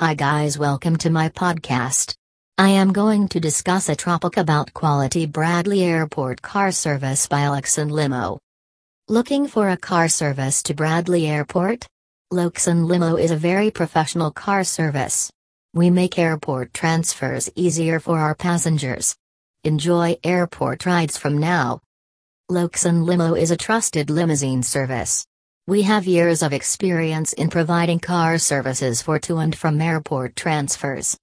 Hi guys, welcome to my podcast. I am going to discuss a topic about quality Bradley Airport car service by Lexon Limo. Looking for a car service to Bradley Airport? Lexon Limo is a very professional car service. We make airport transfers easier for our passengers. Enjoy airport rides from now. Lexon Limo is a trusted limousine service. We have years of experience in providing car services for to and from airport transfers.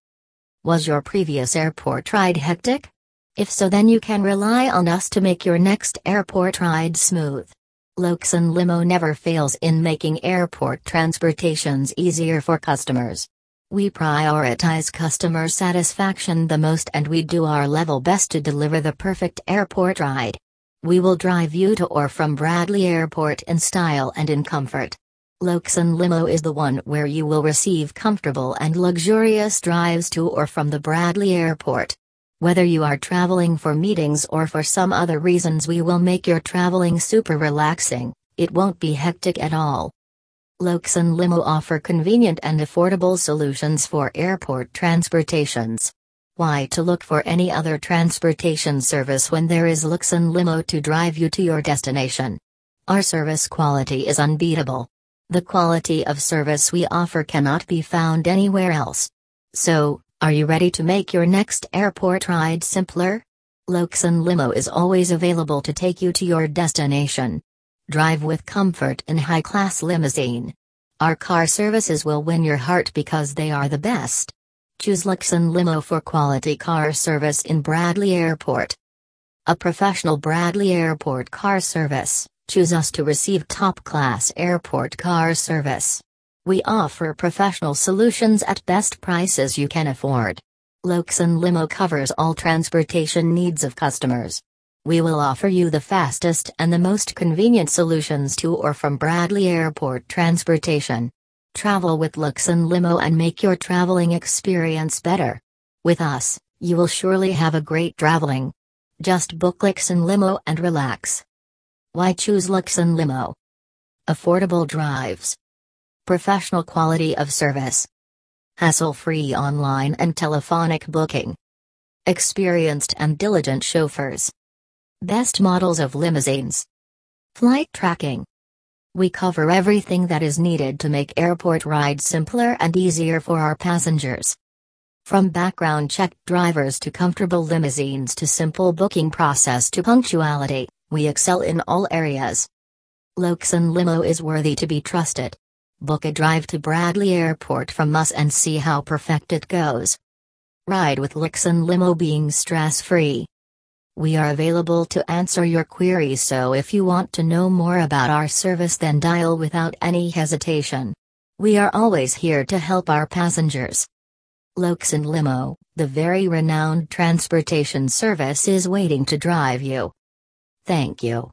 Was your previous airport ride hectic? If so, then you can rely on us to make your next airport ride smooth. Lexon Limo never fails in making airport transportations easier for customers. We prioritize customer satisfaction the most and we do our level best to deliver the perfect airport ride. We will drive you to or from Bradley Airport in style and in comfort. Lexon Limo is the one where you will receive comfortable and luxurious drives to or from the Bradley Airport. Whether you are traveling for meetings or for some other reasons, we will make your traveling super relaxing, it won't be hectic at all. Lexon Limo offer convenient and affordable solutions for airport transportations. Why to look for any other transportation service when there is Lexon Limo to drive you to your destination? Our service quality is unbeatable. The quality of service we offer cannot be found anywhere else. So, are you ready to make your next airport ride simpler? Lexon Limo is always available to take you to your destination. Drive with comfort in high class limousine. Our car services will win your heart because they are the best. Choose Lexon Limo for quality car service in Bradley Airport. A professional Bradley Airport car service, choose us to receive top class airport car service. We offer professional solutions at best prices you can afford. Lexon Limo covers all transportation needs of customers. We will offer you the fastest and the most convenient solutions to or from Bradley Airport transportation. Travel with Lexon Limo and make your traveling experience better. With us, you will surely have a great traveling. Just book Lexon Limo and relax. Why choose Lexon Limo? Affordable drives. Professional quality of service. Hassle-free online and telephonic booking. Experienced and diligent chauffeurs. Best models of limousines. Flight tracking. We cover everything that is needed to make airport rides simpler and easier for our passengers. From background check drivers to comfortable limousines to simple booking process to punctuality, we excel in all areas. Lexon Limo is worthy to be trusted. Book a drive to Bradley Airport from us and see how perfect it goes. Ride with Lexon Limo being stress free. We are available to answer your queries so if you want to know more about our service then dial without any hesitation. We are always here to help our passengers. Lexon Limo, the very renowned transportation service is waiting to drive you. Thank you.